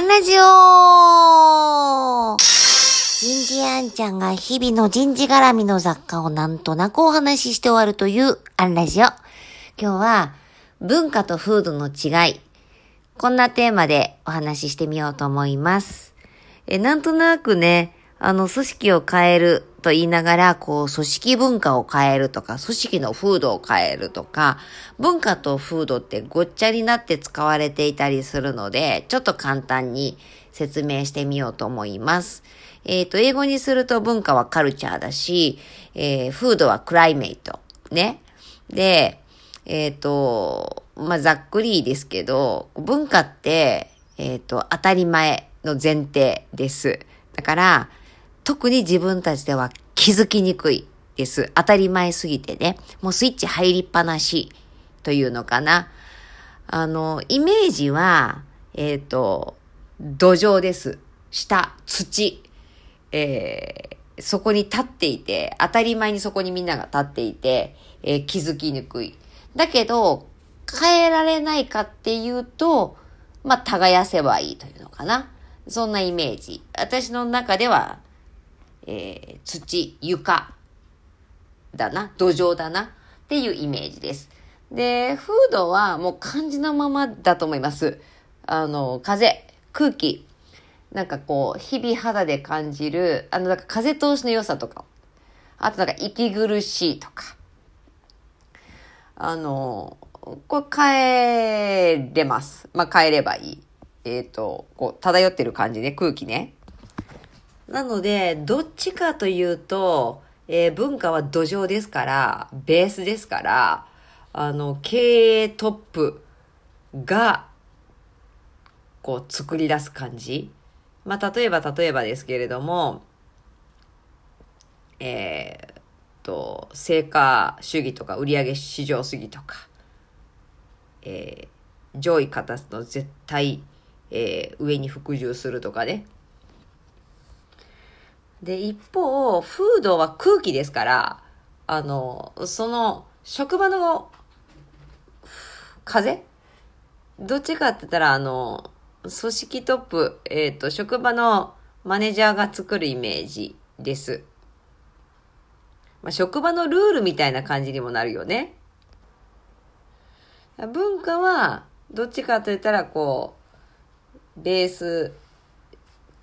アンラジオ人事あんちゃんが日々の人事絡みの雑貨をなんとなくお話しして終わるというアンラジオ。今日は文化と風土の違い。こんなテーマでお話ししてみようと思います。え、なんとなくね、あの、組織を変えると言いながら、こう、組織文化を変えるとか、組織の風土を変えるとか、文化と風土ってごっちゃになって使われていたりするので、ちょっと簡単に説明してみようと思います。えっ、と、英語にすると文化はカルチャーだし、えー、風土はクライメイト。ね。で、えっ、と、まあ、ざっくりですけど、文化って、えっ、と、当たり前の前提です。だから、特に自分たちでは気づきにくいです。当たり前すぎてね。もうスイッチ入りっぱなしというのかな。あの、イメージは、えっ、と、土壌です。下、土。えーそこに立っていて、当たり前にそこにみんなが立っていて、えー気づきにくい。だけど、変えられないかっていうと、まあ、耕せばいいというのかな。そんなイメージ。私の中では、えー土、床だな、土壌だなっていうイメージです。で、風土はもう漢字のままだと思います。あの、風、空気、なんかこう、日々肌で感じる、あの、なんか風通しの良さとか、あとなんか息苦しいとか、あの、これ変えれます。まあ、変えればいい。えっ、と、こう、漂ってる感じね、空気ね。なので、どっちかというと、えー文化は土壌ですから、ベースですから、あの、経営トップが、こう、作り出す感じ。まあ、例えば、例えばですけれども、えーっと、成果主義とか、売上市場主義とか、えー上位形の絶対、えー上に服従するとかね。で、一方、風土は空気ですから、あの、その、職場の風？どっちかって言ったら、あの、組織トップ、えっ、と、職場のマネージャーが作るイメージです。まあ、職場のルールみたいな感じにもなるよね。文化は、どっちかと言ったら、こう、ベース、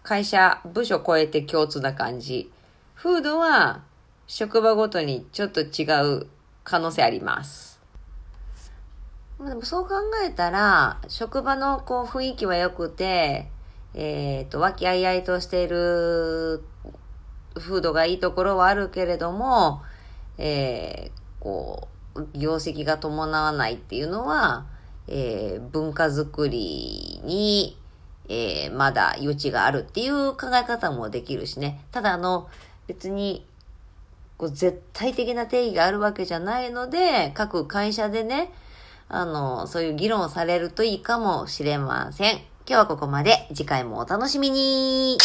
会社、部署超えて共通な感じ。風土は、職場ごとにちょっと違う可能性あります。でもそう考えたら、職場のこう雰囲気は良くて、えっ、と、和気あいあいとしている風土がいいところはあるけれども、えーこう、業績が伴わないっていうのは、えー文化づくりに、えーまだ余地があるっていう考え方もできるしね。ただあの、別に、こう絶対的な定義があるわけじゃないので、各会社でね、あの、そういう議論をされるといいかもしれません。今日はここまで。次回もお楽しみに。